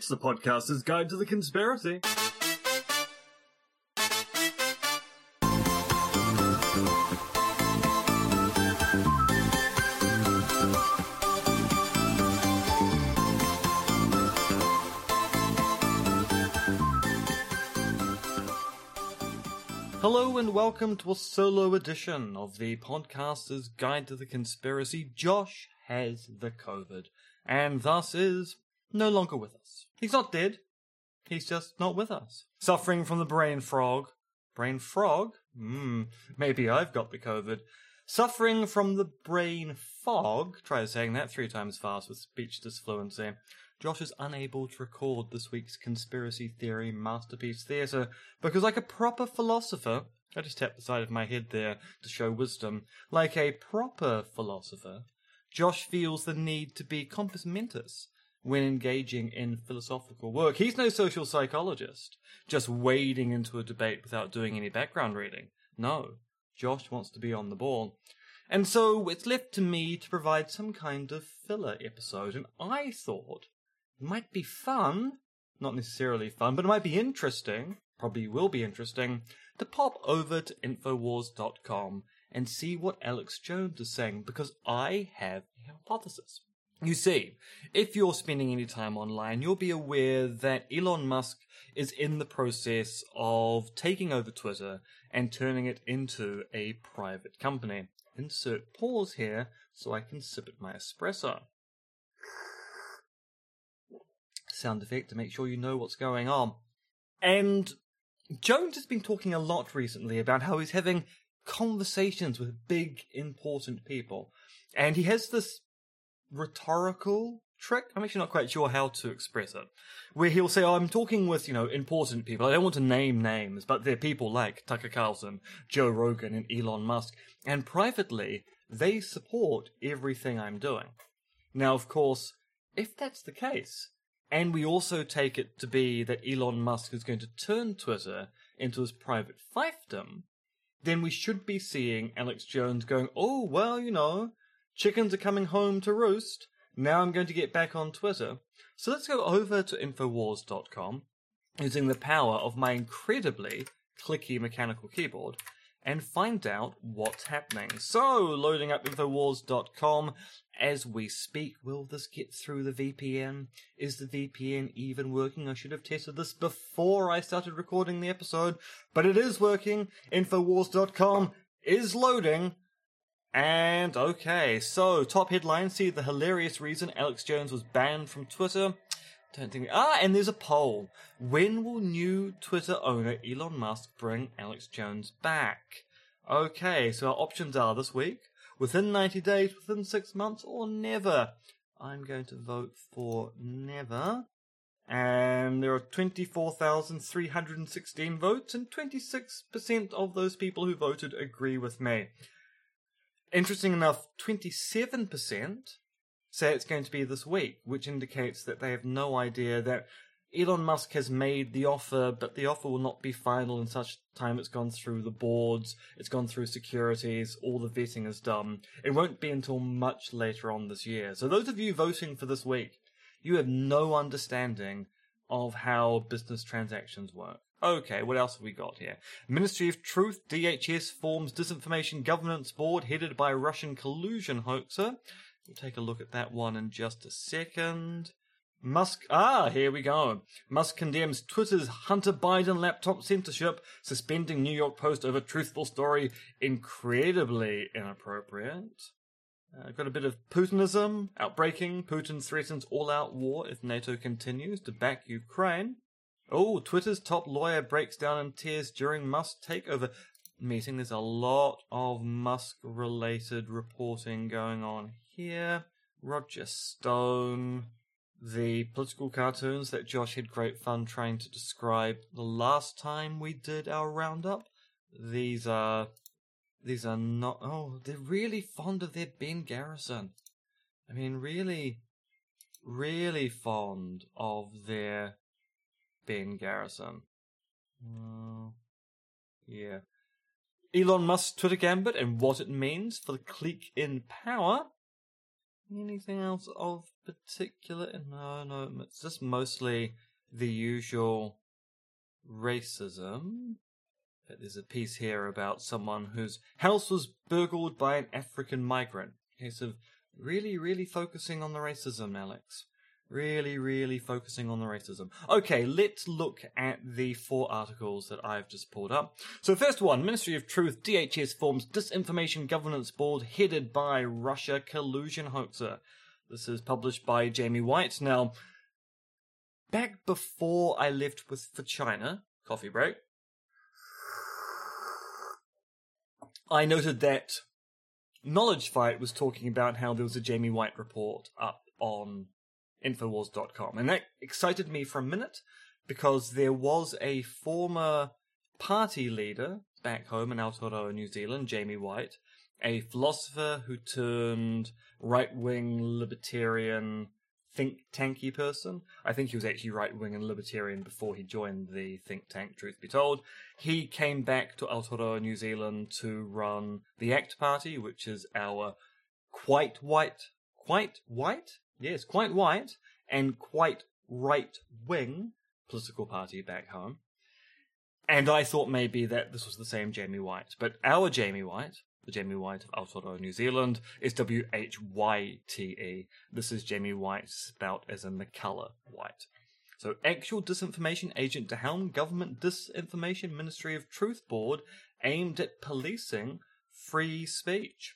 It's the podcaster's guide to the conspiracy. Hello and welcome to a solo edition of the podcaster's guide to the conspiracy. Josh has the COVID and thus is no longer with us. He's not dead. He's just not with us. Suffering from the brain frog. Brain frog? Hmm, maybe I've got the COVID. Suffering from the brain fog. Try saying that three times fast with speech disfluency. Josh is unable to record this week's conspiracy theory masterpiece theatre because, like a proper philosopher, I just tapped the side of my head there to show wisdom. Like a proper philosopher, Josh feels the need to be compos mentis when engaging in philosophical work. He's no social psychologist, just wading into a debate without doing any background reading. No, Josh wants to be on the ball. And so it's left to me to provide some kind of filler episode, and I thought it might be fun, not necessarily fun, but it might be interesting, probably will be interesting, to pop over to Infowars.com and see what Alex Jones is saying because I have a hypothesis. You see, if you're spending any time online, you'll be aware that Elon Musk is in the process of taking over Twitter and turning it into a private company. Insert pause here so I can sip at my espresso. Sound effect to make sure you know what's going on. And Jones has been talking a lot recently about how he's having conversations with big, important people. And he has this rhetorical trick. I'm actually not quite sure how to express it. Where he'll say, oh, I'm talking with, you know, important people. I don't want to name names, but they're people like Tucker Carlson, Joe Rogan, and Elon Musk. And privately, they support everything I'm doing. Now, of course, if that's the case, and we also take it to be that Elon Musk is going to turn Twitter into his private fiefdom, then we should be seeing Alex Jones going, oh, well, you know, chickens are coming home to roost. Now I'm going to get back on Twitter. So let's go over to Infowars.com using the power of my incredibly clicky mechanical keyboard and find out what's happening. So, loading up Infowars.com as we speak. Will this get through the VPN? Is the VPN even working? I should have tested this before I started recording the episode, but it is working. Infowars.com is loading. And okay, so top headline see the hilarious reason Alex Jones was banned from Twitter. Don't think. Ah, and there's a poll. When will new Twitter owner Elon Musk bring Alex Jones back? Okay, so our options are this week, within 90 days, within six months, or never. I'm going to vote for never. And there are 24,316 votes, and 26% of those people who voted agree with me. Interesting enough, 27% say it's going to be this week, which indicates that they have no idea that Elon Musk has made the offer, but the offer will not be final in such time it's gone through the boards, it's gone through securities, all the vetting is done. It won't be until much later on this year. So those of you voting for this week, you have no understanding of how business transactions work. Okay, what else have we got here? Ministry of Truth, DHS forms disinformation governance board headed by Russian collusion hoaxer. We'll take a look at that one in just a second. Musk, ah, here we go. Musk condemns Twitter's Hunter Biden laptop censorship, suspending New York Post over truthful story. Incredibly inappropriate. Uh, got a bit of Putinism outbreaking. Putin threatens all-out war if NATO continues to back Ukraine. Oh, Twitter's top lawyer breaks down in tears during Musk takeover meeting. There's a lot of Musk-related reporting going on here. Roger Stone, the political cartoons that Josh had great fun trying to describe the last time we did our roundup. These are these are not oh, they're really fond of their Ben Garrison. I mean really really fond of their Ben Garrison. Uh, yeah. Elon Musk's Twitter gambit and what it means for the clique in power. Anything else of particular? No, no, it's just mostly the usual racism. There's a piece here about someone whose house was burgled by an African migrant. Case of really, really focusing on the racism, Alex. Really, really focusing on the racism. Okay, let's look at the four articles that I've just pulled up. So, first one Ministry of Truth DHS forms Disinformation Governance Board headed by Russia collusion hoaxer. This is published by Jamie White. Now, back before I left with for China, coffee break, I noted that Knowledge Fight was talking about how there was a Jamie White report up on Infowars.com. And that excited me for a minute because there was a former party leader back home in Aotearoa, New Zealand, Jamie Whyte, a philosopher who turned right wing libertarian think tanky person. I think he was actually right wing and libertarian before he joined the think tank, truth be told. He came back to Aotearoa, New Zealand to run the ACT Party, which is our quite white, quite white? Yes, quite white and quite right wing political party back home. And I thought maybe that this was the same Jamie White. But our Jamie Whyte, the Jamie Whyte of Aotearoa, New Zealand, is W H Y T E. This is Jamie White spelt as in the colour white. So, actual disinformation agent to helm government disinformation Ministry of Truth board aimed at policing free speech.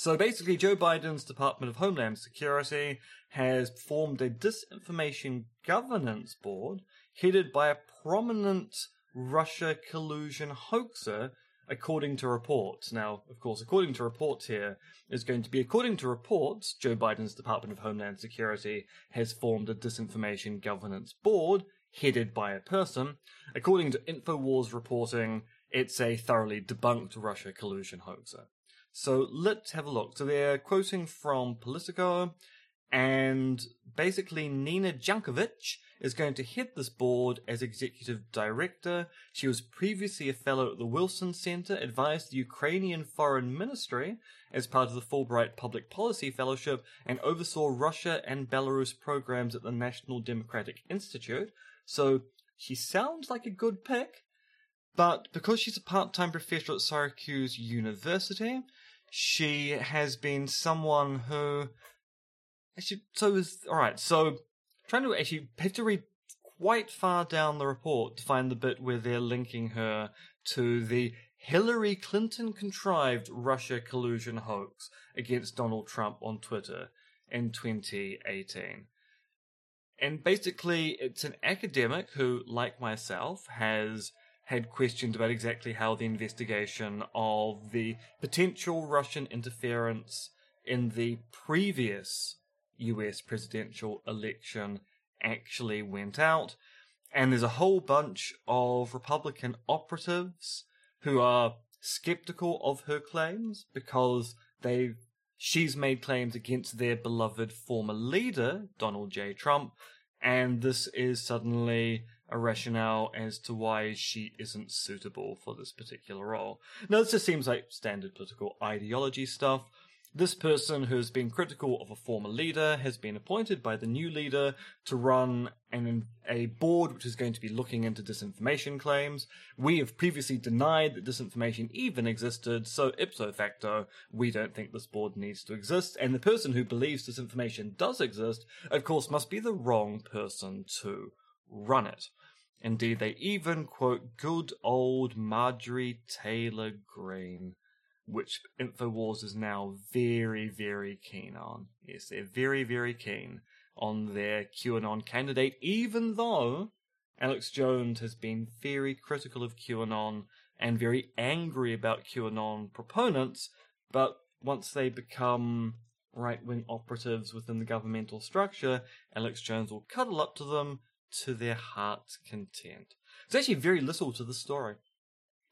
So basically, Joe Biden's Department of Homeland Security has formed a disinformation governance board headed by a prominent Russia collusion hoaxer, according to reports. Now, of course, according to reports here, is going to be according to reports, Joe Biden's Department of Homeland Security has formed a disinformation governance board headed by a person. According to InfoWars reporting, it's a thoroughly debunked Russia collusion hoaxer. So let's have a look. So they're quoting from Politico, and basically Nina Jankowicz is going to head this board as executive director. She was previously a fellow at the Wilson Center, advised the Ukrainian Foreign Ministry as part of the Fulbright Public Policy Fellowship, and oversaw Russia and Belarus programs at the National Democratic Institute. So she sounds like a good pick. But because she's a part-time professor at Syracuse University, she has been someone who actually so is all right. So trying to actually have to read quite far down the report to find the bit where they're linking her to the Hillary Clinton contrived Russia collusion hoax against Donald Trump on Twitter in 2018. And basically, it's an academic who, like myself, has had questions about exactly how the investigation of the potential Russian interference in the previous US presidential election actually went out. And there's a whole bunch of Republican operatives who are skeptical of her claims because they she's made claims against their beloved former leader, Donald J. Trump, and this is suddenly a rationale as to why she isn't suitable for this particular role. Now, this just seems like standard political ideology stuff. This person who's been critical of a former leader has been appointed by the new leader to run an, a board which is going to be looking into disinformation claims. We have previously denied that disinformation even existed, so ipso facto, we don't think this board needs to exist. And the person who believes disinformation does exist, of course, must be the wrong person to run it. Indeed, they even quote good old Marjorie Taylor Greene, which InfoWars is now very, very keen on. Yes, they're very, very keen on their QAnon candidate, even though Alex Jones has been very critical of QAnon and very angry about QAnon proponents, but once they become right wing operatives within the governmental structure, Alex Jones will cuddle up to them to their heart's content. There's actually very little to the story.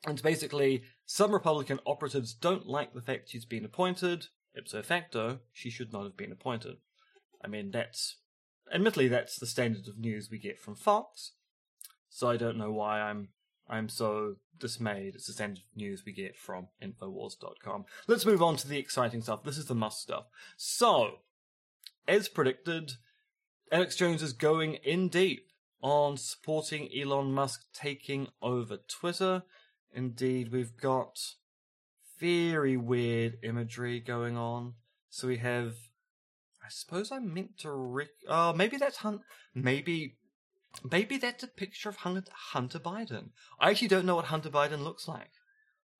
And basically, some Republican operatives don't like the fact she's been appointed. Ipso facto, she should not have been appointed. I mean, that's. Admittedly, that's the standard of news we get from Fox. So I don't know why I'm I'm so dismayed. It's the standard of news we get from Infowars.com. Let's move on to the exciting stuff. This is the Musk stuff. So, as predicted, Alex Jones is going in deep on supporting Elon Musk taking over Twitter. Indeed, we've got very weird imagery going on. So we have, I suppose I meant to rec- oh, maybe that's Hunt, maybe, maybe that's a picture of Hunter, Hunter Biden. I actually don't know what Hunter Biden looks like.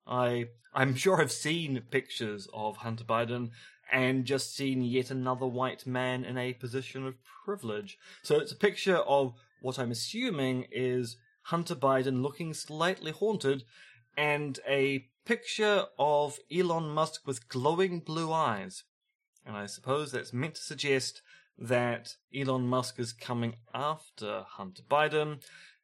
I, I'm sure I've seen pictures of Hunter Biden and just seen yet another white man in a position of privilege. So it's a picture of what I'm assuming is Hunter Biden looking slightly haunted and a picture of Elon Musk with glowing blue eyes. And I suppose that's meant to suggest that Elon Musk is coming after Hunter Biden.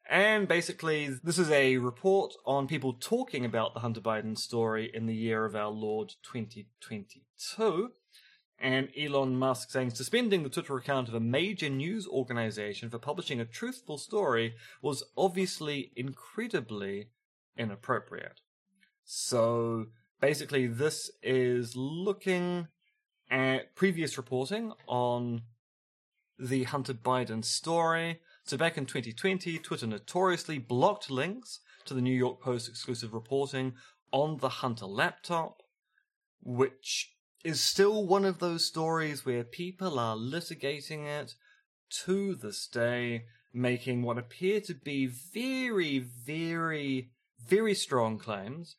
And basically, this is a report on people talking about the Hunter Biden story in the year of our Lord 2022. And Elon Musk saying suspending the Twitter account of a major news organization for publishing a truthful story was obviously incredibly inappropriate. So basically, this is looking at previous reporting on the Hunter Biden story. So back in 2020, Twitter notoriously blocked links to the New York Post exclusive reporting on the Hunter laptop, which is still one of those stories where people are litigating it to this day, making what appear to be very, very, very strong claims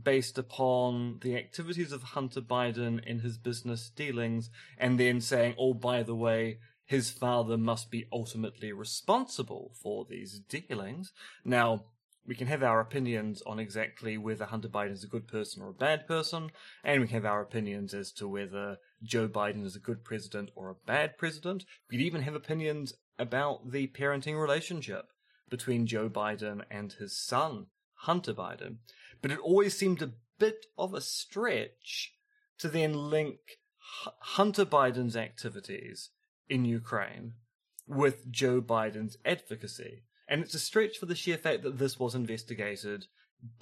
based upon the activities of Hunter Biden in his business dealings, and then saying, oh, by the way, his father must be ultimately responsible for these dealings. Now, we can have our opinions on exactly whether Hunter Biden is a good person or a bad person, and we can have our opinions as to whether Joe Biden is a good president or a bad president. We could even have opinions about the parenting relationship between Joe Biden and his son, Hunter Biden but it always seemed a bit of a stretch to then link Hunter Biden's activities in Ukraine with Joe Biden's advocacy. And it's a stretch for the sheer fact that this was investigated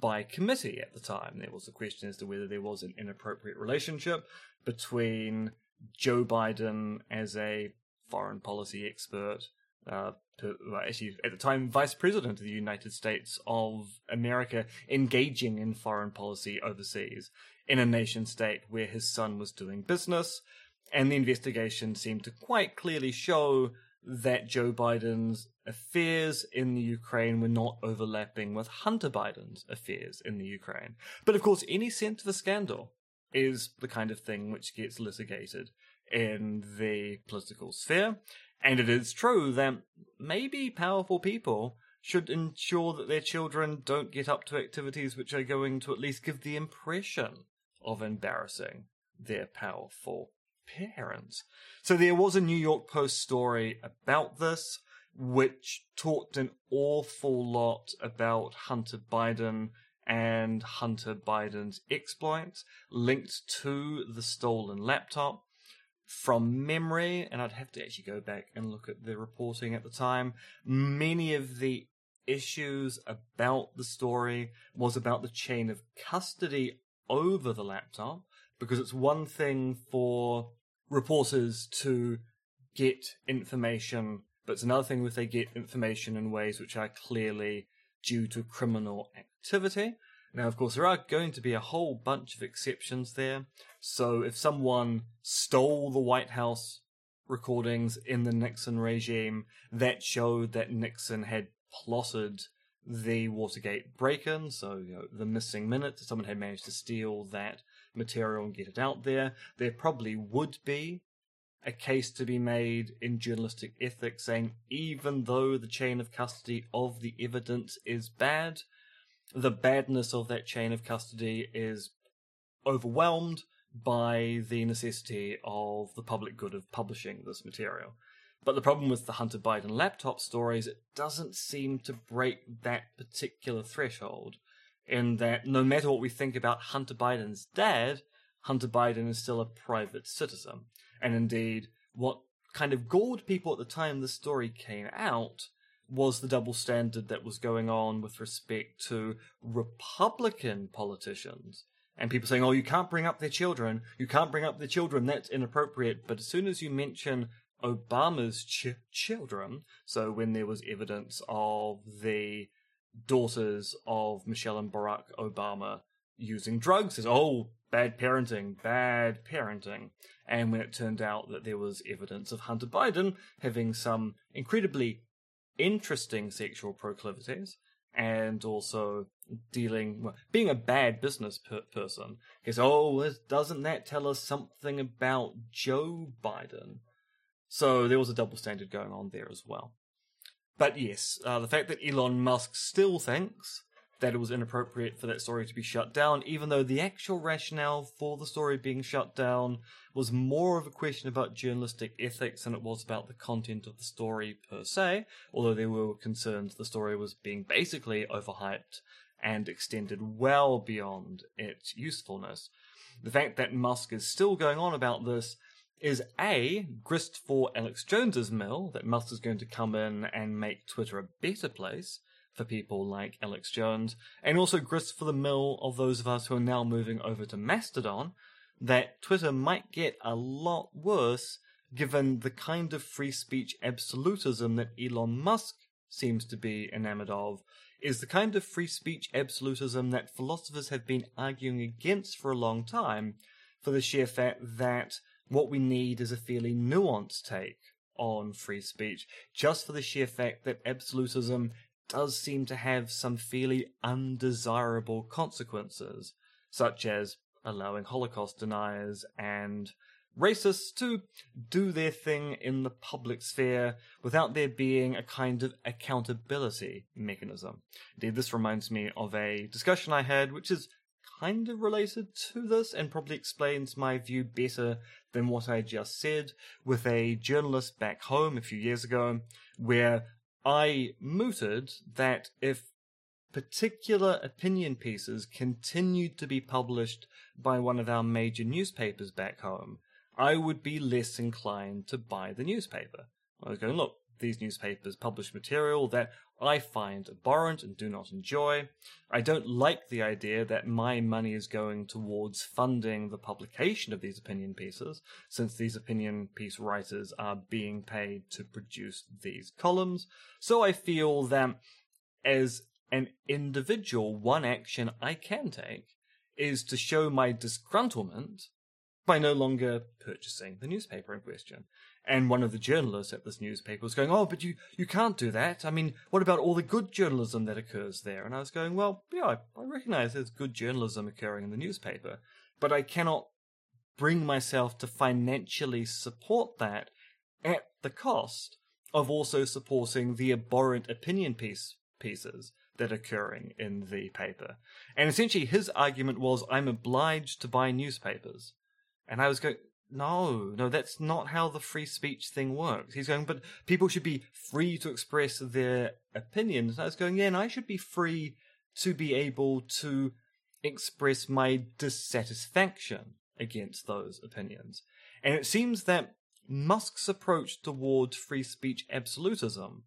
by committee at the time. There was a question as to whether there was an inappropriate relationship between Joe Biden as a foreign policy expert uh, to, well, actually at the time vice president of the United States of America, engaging in foreign policy overseas in a nation state where his son was doing business. And the investigation seemed to quite clearly show that Joe Biden's affairs in the Ukraine were not overlapping with Hunter Biden's affairs in the Ukraine. But of course, any scent of a scandal is the kind of thing which gets litigated in the political sphere. And it is true that maybe powerful people should ensure that their children don't get up to activities which are going to at least give the impression of embarrassing their powerful parents. So there was a New York Post story about this, which talked an awful lot about Hunter Biden and Hunter Biden's exploits linked to the stolen laptop. From memory, and I'd have to actually go back and look at the reporting at the time, many of the issues about the story was about the chain of custody over the laptop, because it's one thing for reporters to get information, but it's another thing if they get information in ways which are clearly due to criminal activity. Now, of course, there are going to be a whole bunch of exceptions there. So if someone stole the White House recordings in the Nixon regime that showed that Nixon had plotted the Watergate break-in, so you know, the missing minutes, someone had managed to steal that material and get it out there, there probably would be a case to be made in journalistic ethics saying even though the chain of custody of the evidence is bad, the badness of that chain of custody is overwhelmed by the necessity of the public good of publishing this material. But the problem with the Hunter Biden laptop story is it doesn't seem to break that particular threshold, in that no matter what we think about Hunter Biden's dad, Hunter Biden is still a private citizen. And indeed, what kind of galled people at the time the story came out was the double standard that was going on with respect to Republican politicians. And people saying, oh, you can't bring up their children. You can't bring up their children. That's inappropriate. But as soon as you mention Obama's ch- children, so when there was evidence of the daughters of Michelle and Barack Obama using drugs, as, oh, bad parenting, bad parenting. And when it turned out that there was evidence of Hunter Biden having some incredibly interesting sexual proclivities and also dealing, well, being a bad business per- person, because, oh, doesn't that tell us something about Joe Biden? So there was a double standard going on there as well. But yes, uh, the fact that Elon Musk still thinks that it was inappropriate for that story to be shut down, even though the actual rationale for the story being shut down was more of a question about journalistic ethics than it was about the content of the story per se, although there were concerns the story was being basically overhyped and extended well beyond its usefulness. The fact that Musk is still going on about this is A, grist for Alex Jones's mill, that Musk is going to come in and make Twitter a better place, for people like Alex Jones, and also grist for the mill of those of us who are now moving over to Mastodon, that Twitter might get a lot worse given the kind of free speech absolutism that Elon Musk seems to be enamored of, is the kind of free speech absolutism that philosophers have been arguing against for a long time, for the sheer fact that what we need is a fairly nuanced take on free speech, just for the sheer fact that absolutism does seem to have some fairly undesirable consequences, such as allowing Holocaust deniers and racists to do their thing in the public sphere without there being a kind of accountability mechanism. Indeed, this reminds me of a discussion I had, which is kind of related to this and probably explains my view better than what I just said, with a journalist back home a few years ago, where I mooted that if particular opinion pieces continued to be published by one of our major newspapers back home, I would be less inclined to buy the newspaper. I was going, look, these newspapers publish material that I find abhorrent and do not enjoy. I don't like the idea that my money is going towards funding the publication of these opinion pieces, since these opinion piece writers are being paid to produce these columns. So I feel that as an individual, one action I can take is to show my disgruntlement by no longer purchasing the newspaper in question. And one of the journalists at this newspaper was going, Oh, but you, you can't do that. I mean, what about all the good journalism that occurs there? And I was going, Well, yeah, I, I recognize there's good journalism occurring in the newspaper, but I cannot bring myself to financially support that at the cost of also supporting the abhorrent opinion piece pieces that are occurring in the paper. And essentially his argument was I'm obliged to buy newspapers. And I was going, no, no, that's not how the free speech thing works. He's going, but people should be free to express their opinions. And I was going, yeah, and I should be free to be able to express my dissatisfaction against those opinions. And it seems that Musk's approach toward free speech absolutism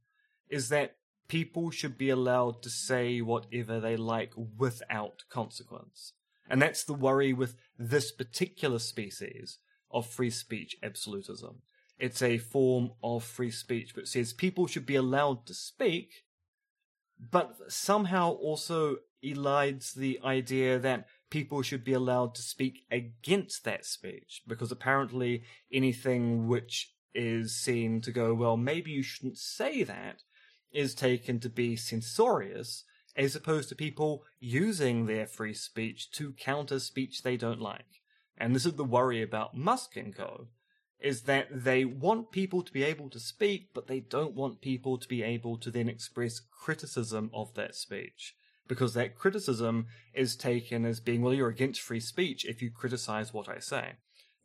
is that people should be allowed to say whatever they like without consequence. And that's the worry with this particular species of free speech absolutism. It's a form of free speech which says people should be allowed to speak, but somehow also elides the idea that people should be allowed to speak against that speech, because apparently anything which is seen to go, well, maybe you shouldn't say that, is taken to be censorious, as opposed to people using their free speech to counter speech they don't like and this is the worry about Musk and Co., is that they want people to be able to speak, but they don't want people to be able to then express criticism of that speech. Because that criticism is taken as being, well, you're against free speech if you criticize what I say.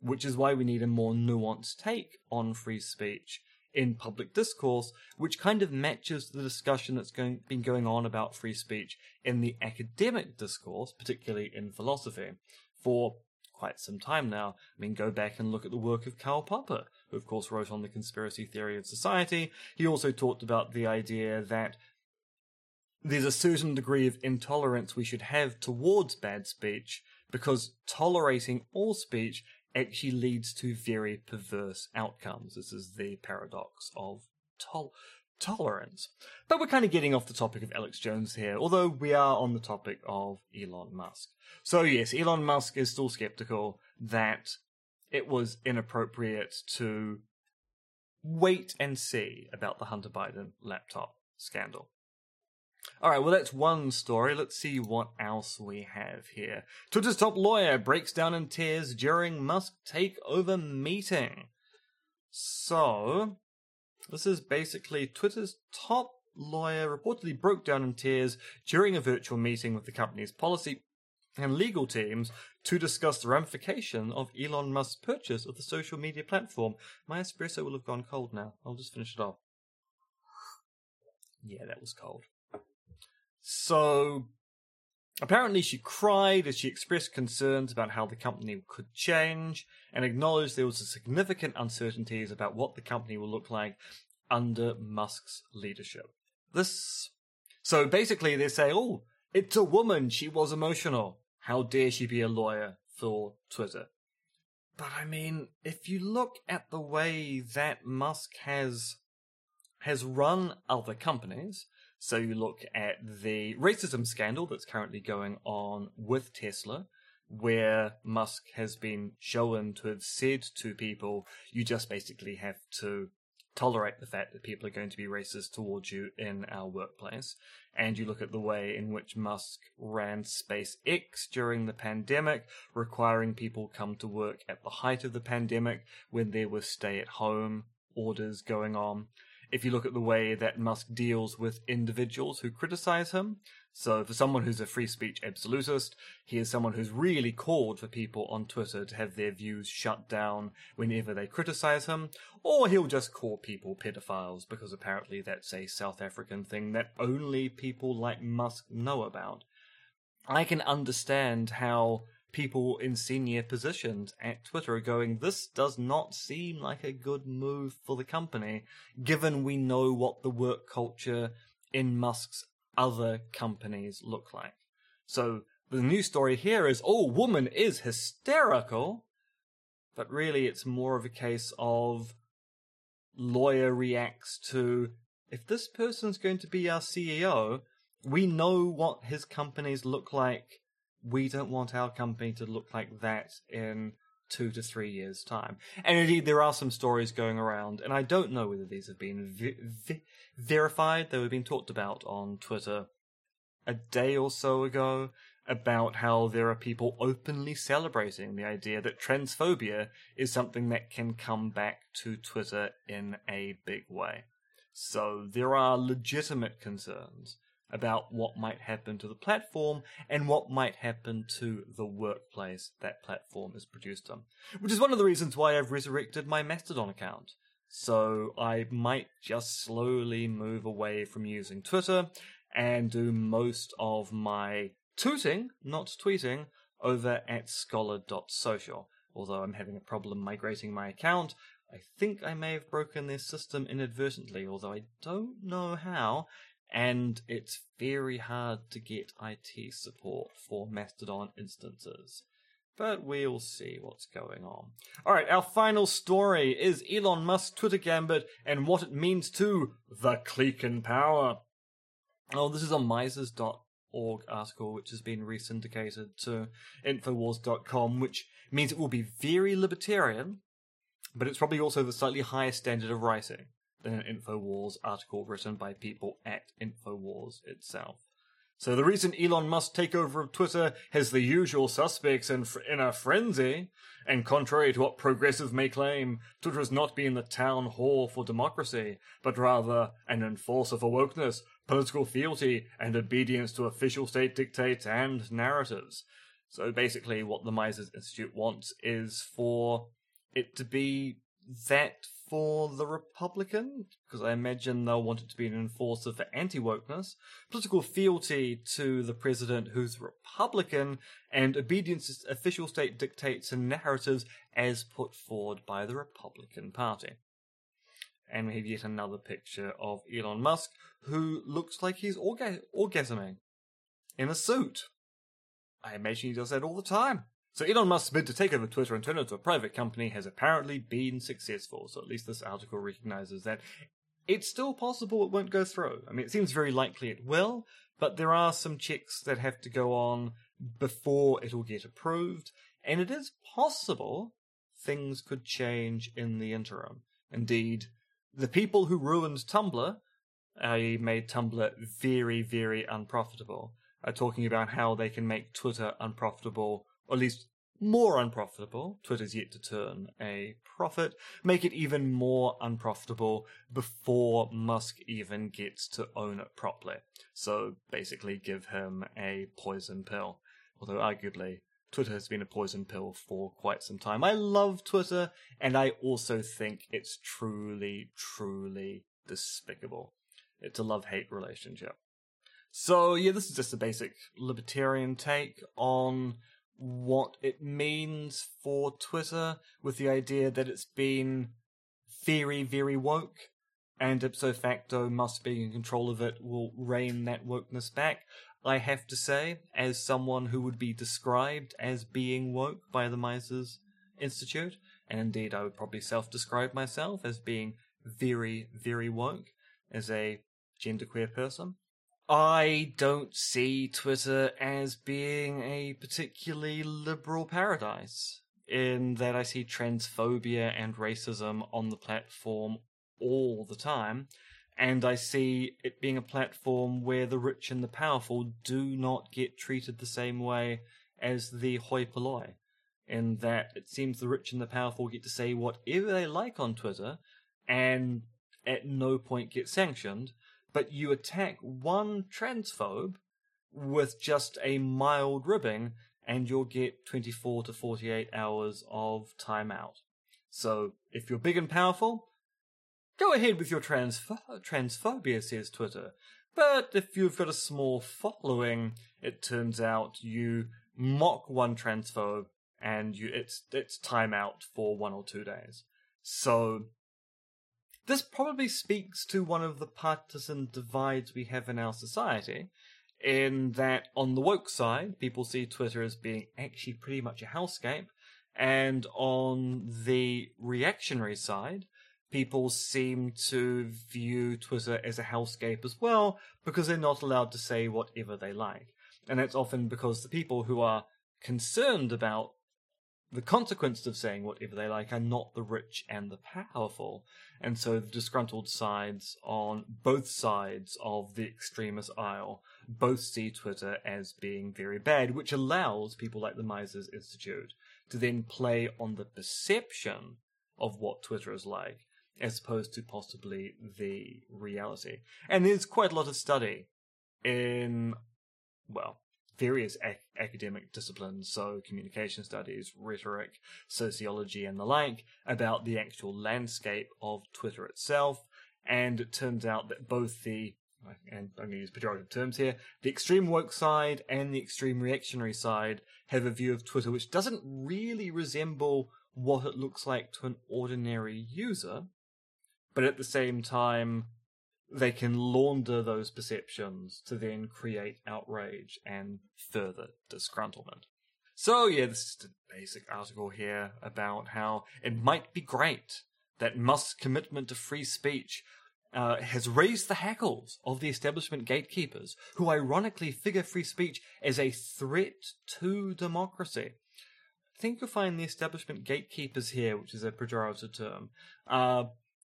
Which is why we need a more nuanced take on free speech in public discourse, which kind of matches the discussion that's going, been going on about free speech in the academic discourse, particularly in philosophy. For quite some time now. I mean, go back and look at the work of Karl Popper, who of course wrote on the conspiracy theory of society. He also talked about the idea that there's a certain degree of intolerance we should have towards bad speech because tolerating all speech actually leads to very perverse outcomes. This is the paradox of tol- tolerance. But we're kind of getting off the topic of Alex Jones here, although we are on the topic of Elon Musk. So yes, Elon Musk is still skeptical that it was inappropriate to wait and see about the Hunter Biden laptop scandal. All right, well, that's one story. Let's see what else we have here. Twitter's top lawyer breaks down in tears during Musk takeover meeting. So, this is basically Twitter's top lawyer reportedly broke down in tears during a virtual meeting with the company's policy and legal teams to discuss the ramification of Elon Musk's purchase of the social media platform. My espresso will have gone cold now. I'll just finish it off. Yeah, that was cold. So, apparently she cried as she expressed concerns about how the company could change and acknowledged there was a significant uncertainties about what the company will look like under Musk's leadership. This, so basically they say, oh, it's a woman, she was emotional. How dare she be a lawyer for Twitter? But I mean, if you look at the way that Musk has has run other companies, so you look at the racism scandal that's currently going on with Tesla, where Musk has been shown to have said to people, you just basically have to tolerate the fact that people are going to be racist towards you in our workplace. And you look at the way in which Musk ran SpaceX during the pandemic, requiring people come to work at the height of the pandemic when there were stay at home orders going on if you look at the way that Musk deals with individuals who criticize him. So, for someone who's a free speech absolutist, he is someone who's really called for people on Twitter to have their views shut down whenever they criticize him, or he'll just call people pedophiles because apparently that's a South African thing that only people like Musk know about. I can understand how people in senior positions at Twitter are going, this does not seem like a good move for the company, given we know what the work culture in Musk's other companies look like. So the new story here is, oh, woman is hysterical, but really it's more of a case of lawyer reacts to, if this person's going to be our CEO, we know what his companies look like we don't want our company to look like that in two to three years' time. And indeed, there are some stories going around, and I don't know whether these have been vi- vi- verified. They were being talked about on Twitter a day or so ago about how there are people openly celebrating the idea that transphobia is something that can come back to Twitter in a big way. So there are legitimate concerns about what might happen to the platform and what might happen to the workplace that platform is produced on. Which is one of the reasons why I've resurrected my Mastodon account. So I might just slowly move away from using Twitter and do most of my tooting, not tweeting, over at scholar.social. Although I'm having a problem migrating my account, I think I may have broken their system inadvertently, although I don't know how, and it's very hard to get IT support for Mastodon instances. But we'll see what's going on. Alright, our final story is Elon Musk's Twitter gambit and what it means to the clique in power. Oh, this is a Mises.org article which has been resyndicated to Infowars.com, which means it will be very libertarian, but it's probably also the slightly higher standard of writing an InfoWars article written by people at InfoWars itself. So the recent Elon Musk takeover of Twitter has the usual suspects in, in a frenzy. And contrary to what progressives may claim, Twitter has not been the town hall for democracy, but rather an enforcer for wokeness, political fealty, and obedience to official state dictates and narratives. So basically, what the Mises Institute wants is for it to be that for the Republican, because I imagine they'll want it to be an enforcer for anti wokeness, political fealty to the president who's Republican, and obedience to official state dictates and narratives as put forward by the Republican Party. And we have yet another picture of Elon Musk, who looks like he's orga- orgasming in a suit. I imagine he does that all the time. So Elon Musk's bid to take over Twitter and turn it into a private company has apparently been successful. So at least this article recognizes that. It's still possible it won't go through. I mean, it seems very likely it will, but there are some checks that have to go on before it'll get approved. And it is possible things could change in the interim. Indeed, the people who ruined Tumblr, i.e., made Tumblr very, very unprofitable, are talking about how they can make Twitter unprofitable or at least more unprofitable. Twitter's yet to turn a profit. Make it even more unprofitable before Musk even gets to own it properly. So basically, give him a poison pill. Although, arguably, Twitter has been a poison pill for quite some time. I love Twitter, and I also think it's truly, truly despicable. Eh, it's a love hate relationship. So, yeah, this is just a basic libertarian take on what it means for Twitter with the idea that it's been very, very woke, and ipso facto, Musk being in control of it will rein that wokeness back. I have to say, as someone who would be described as being woke by the Mises Institute, and indeed I would probably self describe myself as being very, very woke as a genderqueer person. I don't see Twitter as being a particularly liberal paradise, in that I see transphobia and racism on the platform all the time, and I see it being a platform where the rich and the powerful do not get treated the same way as the hoi polloi, in that it seems the rich and the powerful get to say whatever they like on Twitter, and at no point get sanctioned, but you attack one transphobe with just a mild ribbing, and you'll get 24 to 48 hours of timeout. So, if you're big and powerful, go ahead with your transph- transphobia, says Twitter. But if you've got a small following, it turns out you mock one transphobe and you it's it's timeout for one or two days. So this probably speaks to one of the partisan divides we have in our society, in that on the woke side, people see Twitter as being actually pretty much a hellscape, and on the reactionary side, people seem to view Twitter as a hellscape as well because they're not allowed to say whatever they like. And that's often because the people who are concerned about the consequences of saying whatever they like are not the rich and the powerful. And so the disgruntled sides on both sides of the extremist aisle both see Twitter as being very bad, which allows people like the Mises Institute to then play on the perception of what Twitter is like, as opposed to possibly the reality. And there's quite a lot of study in, well, various ac- academic disciplines, so communication studies, rhetoric, sociology, and the like, about the actual landscape of Twitter itself. And it turns out that both the and I'm going to use pejorative terms here, the extreme woke side and the extreme reactionary side have a view of Twitter which doesn't really resemble what it looks like to an ordinary user, but at the same time they can launder those perceptions to then create outrage and further disgruntlement. So, yeah, this is a basic article here about how it might be great that Musk's commitment to free speech uh, has raised the hackles of the establishment gatekeepers, who ironically figure free speech as a threat to democracy. I think you'll find the establishment gatekeepers here, which is a pejorative term, uh,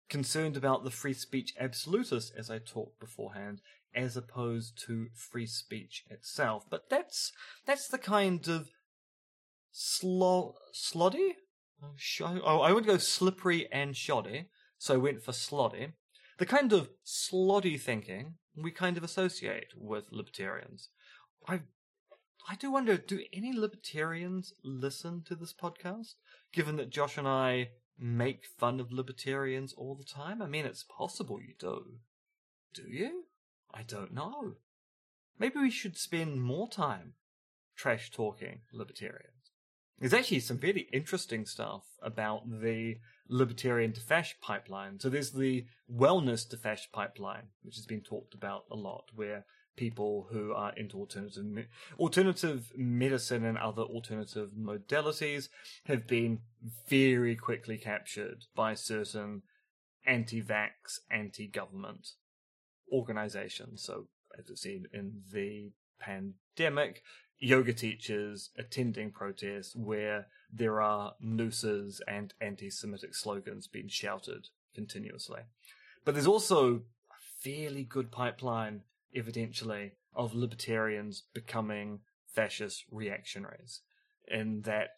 concerned about the free speech absolutists, as I talked beforehand, as opposed to free speech itself. But that's that's the kind of slo- sloddy. Oh, I would go slippery and shoddy, so I went for sloddy. The kind of sloddy thinking we kind of associate with libertarians. I I do wonder, do any libertarians listen to this podcast? Given that Josh and I make fun of libertarians all the time? I mean, it's possible you do. Do you? I don't know. Maybe we should spend more time trash talking libertarians. There's actually some really interesting stuff about the libertarian to fash pipeline. So there's the wellness to fash pipeline, which has been talked about a lot, where people who are into alternative me- alternative medicine and other alternative modalities have been very quickly captured by certain anti-vax, anti-government organizations. So as we've seen in the pandemic, yoga teachers attending protests where there are nooses and anti-Semitic slogans being shouted continuously. But there's also a fairly good pipeline, evidentially, of libertarians becoming fascist reactionaries. In that,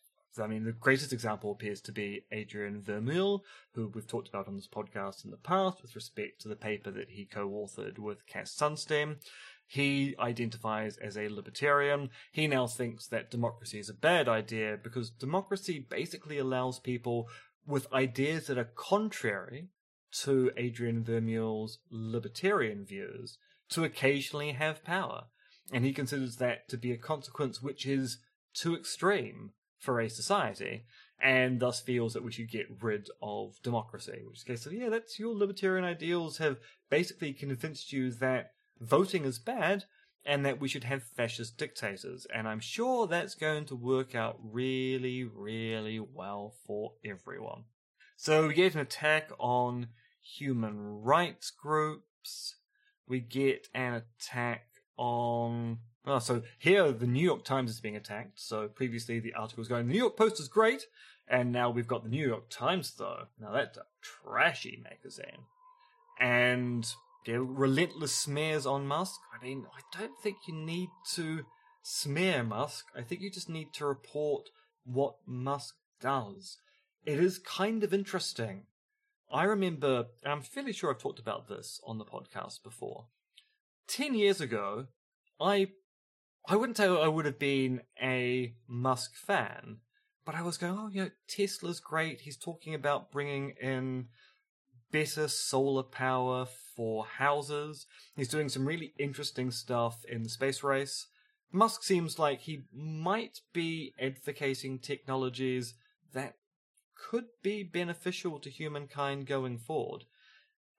I mean, the greatest example appears to be Adrian Vermeule, who we've talked about on this podcast in the past with respect to the paper that he co-authored with Cass Sunstein, he identifies as a libertarian. He now thinks that democracy is a bad idea because democracy basically allows people with ideas that are contrary to Adrian Vermeule's libertarian views to occasionally have power. And he considers that to be a consequence which is too extreme for a society, and thus feels that we should get rid of democracy. Which is a case of, yeah, that's your libertarian ideals have basically convinced you that voting is bad and that we should have fascist dictators. And I'm sure that's going to work out really, really well for everyone. So we get an attack on human rights groups. We get an attack on. Oh, so here the New York Times is being attacked. So previously the article was going, the New York Post is great. And now we've got the New York Times though. Now that's a trashy magazine. And know, relentless smears on Musk. I mean, I don't think you need to smear Musk. I think you just need to report what Musk does. It is kind of interesting. I remember, I'm fairly sure I've talked about this on the podcast before. Ten years ago, I, I wouldn't say I would have been a Musk fan, but I was going, oh, you know, Tesla's great. He's talking about bringing in better solar power for houses. He's doing some really interesting stuff in the space race. Musk seems like he might be advocating technologies that could be beneficial to humankind going forward.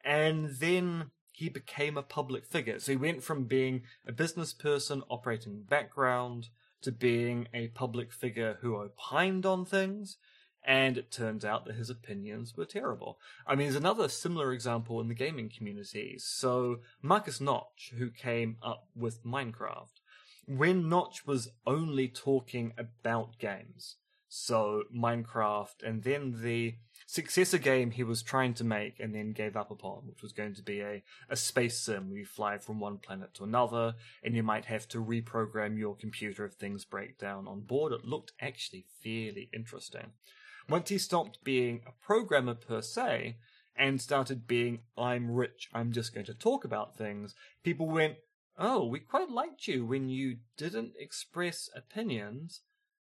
And then he became a public figure. So he went from being a business person operating background to being a public figure who opined on things and it turns out that his opinions were terrible. I mean, there's another similar example in the gaming community. So, Markus Notch, who came up with Minecraft, when Notch was only talking about games, so Minecraft, and then the successor game he was trying to make and then gave up upon, which was going to be a, a space sim where you fly from one planet to another, and you might have to reprogram your computer if things break down on board. It looked actually fairly interesting. Once he stopped being a programmer per se and started being, I'm rich, I'm just going to talk about things, people went, Oh, we quite liked you when you didn't express opinions,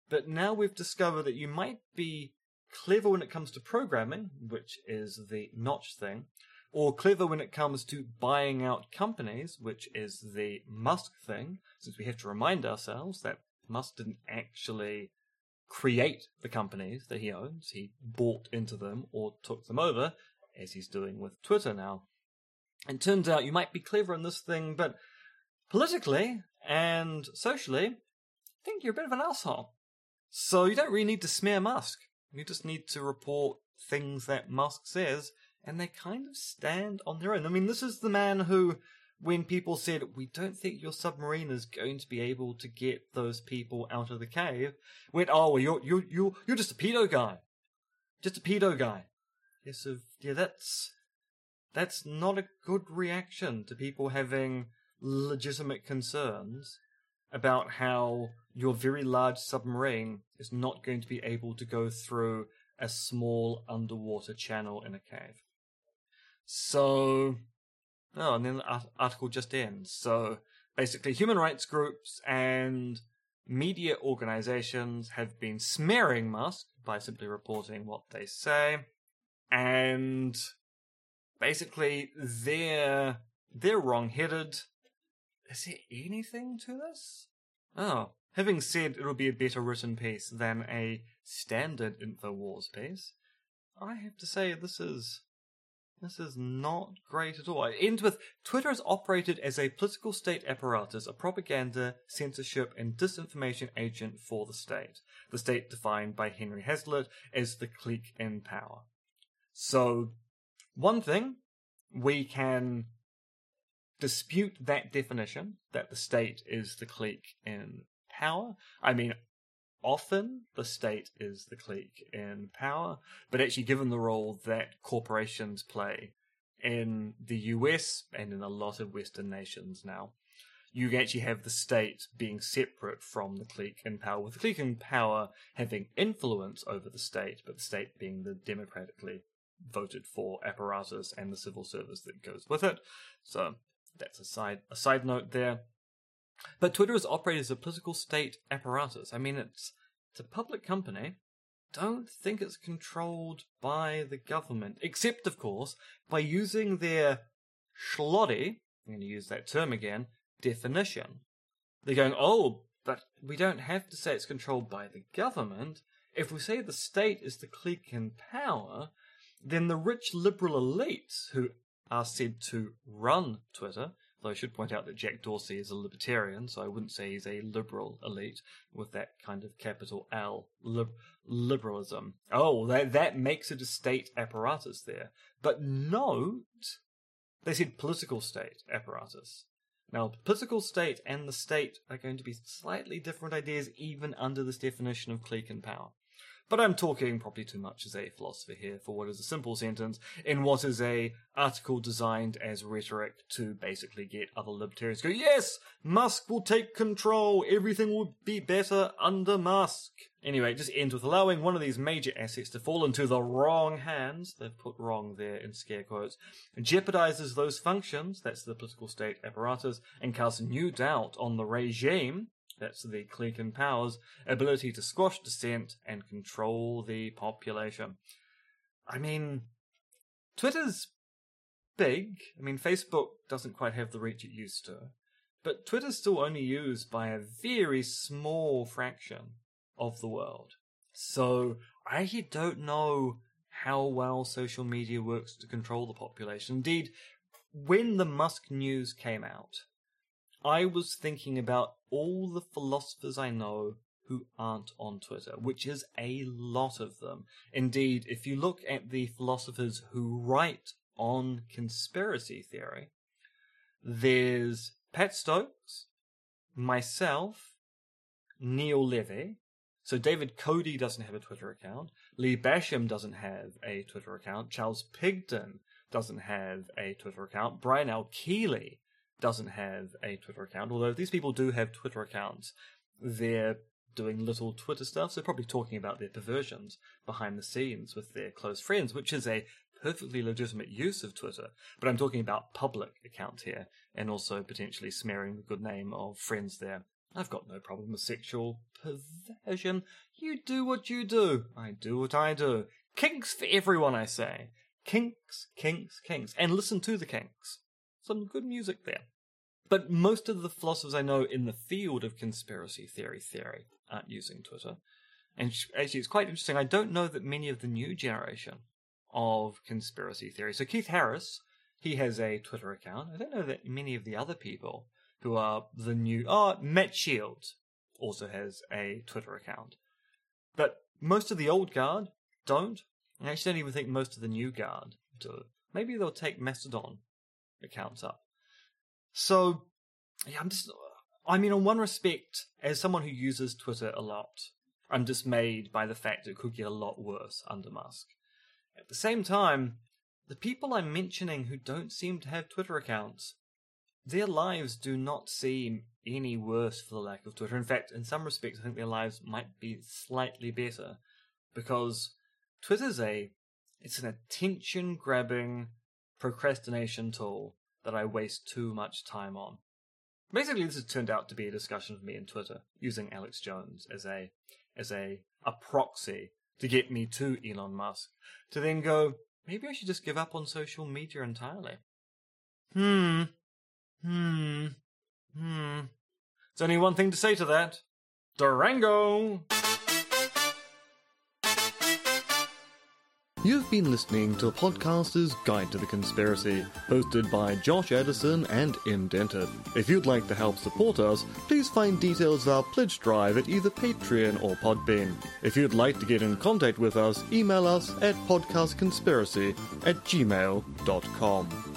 but now we've discovered that you might be clever when it comes to programming, which is the notch thing, or clever when it comes to buying out companies, which is the Musk thing, since we have to remind ourselves that Musk didn't actually create the companies that he owns. He bought into them or took them over, as he's doing with Twitter now. And turns out you might be clever in this thing, but politically and socially, I think you're a bit of an asshole. So you don't really need to smear Musk. You just need to report things that Musk says, and they kind of stand on their own. I mean, this is the man who when people said, we don't think your submarine is going to be able to get those people out of the cave, went, oh, well, you're, you're, you're, you're just a pedo guy. Just a pedo guy. Yes, yeah, that's, that's not a good reaction to people having legitimate concerns about how your very large submarine is not going to be able to go through a small underwater channel in a cave. So, Oh, and then the article just ends. So basically, human rights groups and media organizations have been smearing Musk by simply reporting what they say. and basically they're they're wrong-headed. Is there anything to this? Oh, having said it'll be a better written piece than a standard Infowars piece, I have to say this is this is not great at all. It ends with Twitter is operated as a political state apparatus, a propaganda, censorship, and disinformation agent for the state. The state defined by Henry Hazlitt as the clique in power. So, one thing, we can dispute that definition, that the state is the clique in power. I mean, often the state is the clique in power, but actually, given the role that corporations play in the US and in a lot of Western nations now, you actually have the state being separate from the clique in power, with the clique in power having influence over the state, but the state being the democratically voted for apparatus and the civil service that goes with it. So that's a side a side note there. But Twitter is operated as a political state apparatus. I mean, it's it's a public company. Don't think it's controlled by the government, except, of course, by using their schlotty, I'm going to use that term again, definition. They're going, oh, but we don't have to say it's controlled by the government. If we say the state is the clique in power, then the rich liberal elites who are said to run Twitter Though I should point out that Jack Dorsey is a libertarian, so I wouldn't say he's a liberal elite with that kind of capital L lib- liberalism. Oh, that that makes it a state apparatus there. But note, they said political state apparatus. Now, political state and the state are going to be slightly different ideas even under this definition of clique and power. But I'm talking probably too much as a philosopher here for what is a simple sentence in what is a article designed as rhetoric to basically get other libertarians go, yes, Musk will take control, everything will be better under Musk. Anyway, it just ends with allowing one of these major assets to fall into the wrong hands, they've put wrong there in scare quotes, jeopardizes those functions, that's the political state apparatus, and casts new doubt on the regime, that's the clique power's ability to squash dissent and control the population. I mean, Twitter's big. I mean, Facebook doesn't quite have the reach it used to. But Twitter's still only used by a very small fraction of the world. So I don't know how well social media works to control the population. Indeed, when the Musk news came out, I was thinking about all the philosophers I know who aren't on Twitter, which is a lot of them. Indeed, if you look at the philosophers who write on conspiracy theory, there's Pat Stokes, myself, Neil Levy. So David Coady doesn't have a Twitter account. Lee Basham doesn't have a Twitter account. Charles Pigden doesn't have a Twitter account. Brian L. Keeley doesn't have a Twitter account, although these people do have Twitter accounts, they're doing little Twitter stuff, so probably talking about their perversions behind the scenes with their close friends, which is a perfectly legitimate use of Twitter. But I'm talking about public accounts here, and also potentially smearing the good name of friends there. I've got no problem with sexual perversion. You do what you do. I do what I do. Kinks for everyone, I say. Kinks, kinks, kinks. And listen to the kinks. Some good music there. But most of the philosophers I know in the field of conspiracy theory theory aren't using Twitter. And actually, it's quite interesting. I don't know that many of the new generation of conspiracy theory. So Keith Harris, he has a Twitter account. I don't know that many of the other people who are the new. Oh, Matt Shields also has a Twitter account. But most of the old guard don't. I actually don't even think most of the new guard do. Maybe they'll take Mastodon accounts up. So, yeah, I'm just. I mean, on one respect, as someone who uses Twitter a lot, I'm dismayed by the fact it could get a lot worse under Musk. At the same time, the people I'm mentioning who don't seem to have Twitter accounts, their lives do not seem any worse for the lack of Twitter. In fact, in some respects, I think their lives might be slightly better because Twitter's a it's an attention grabbing procrastination tool that I waste too much time on. Basically, this has turned out to be a discussion of me and Twitter using Alex Jones as a as a a proxy to get me to Elon Musk to then go, Maybe I should just give up on social media entirely. Hmm. Hmm. Hmm. There's only one thing to say to that. Durango! You've been listening to a podcaster's guide to the conspiracy, hosted by Josh Addison and M Dentith. If you'd like to help support us, please find details of our pledge drive at either Patreon or Podbean. If you'd like to get in contact with us, email us at podcastconspiracy at gmail.com.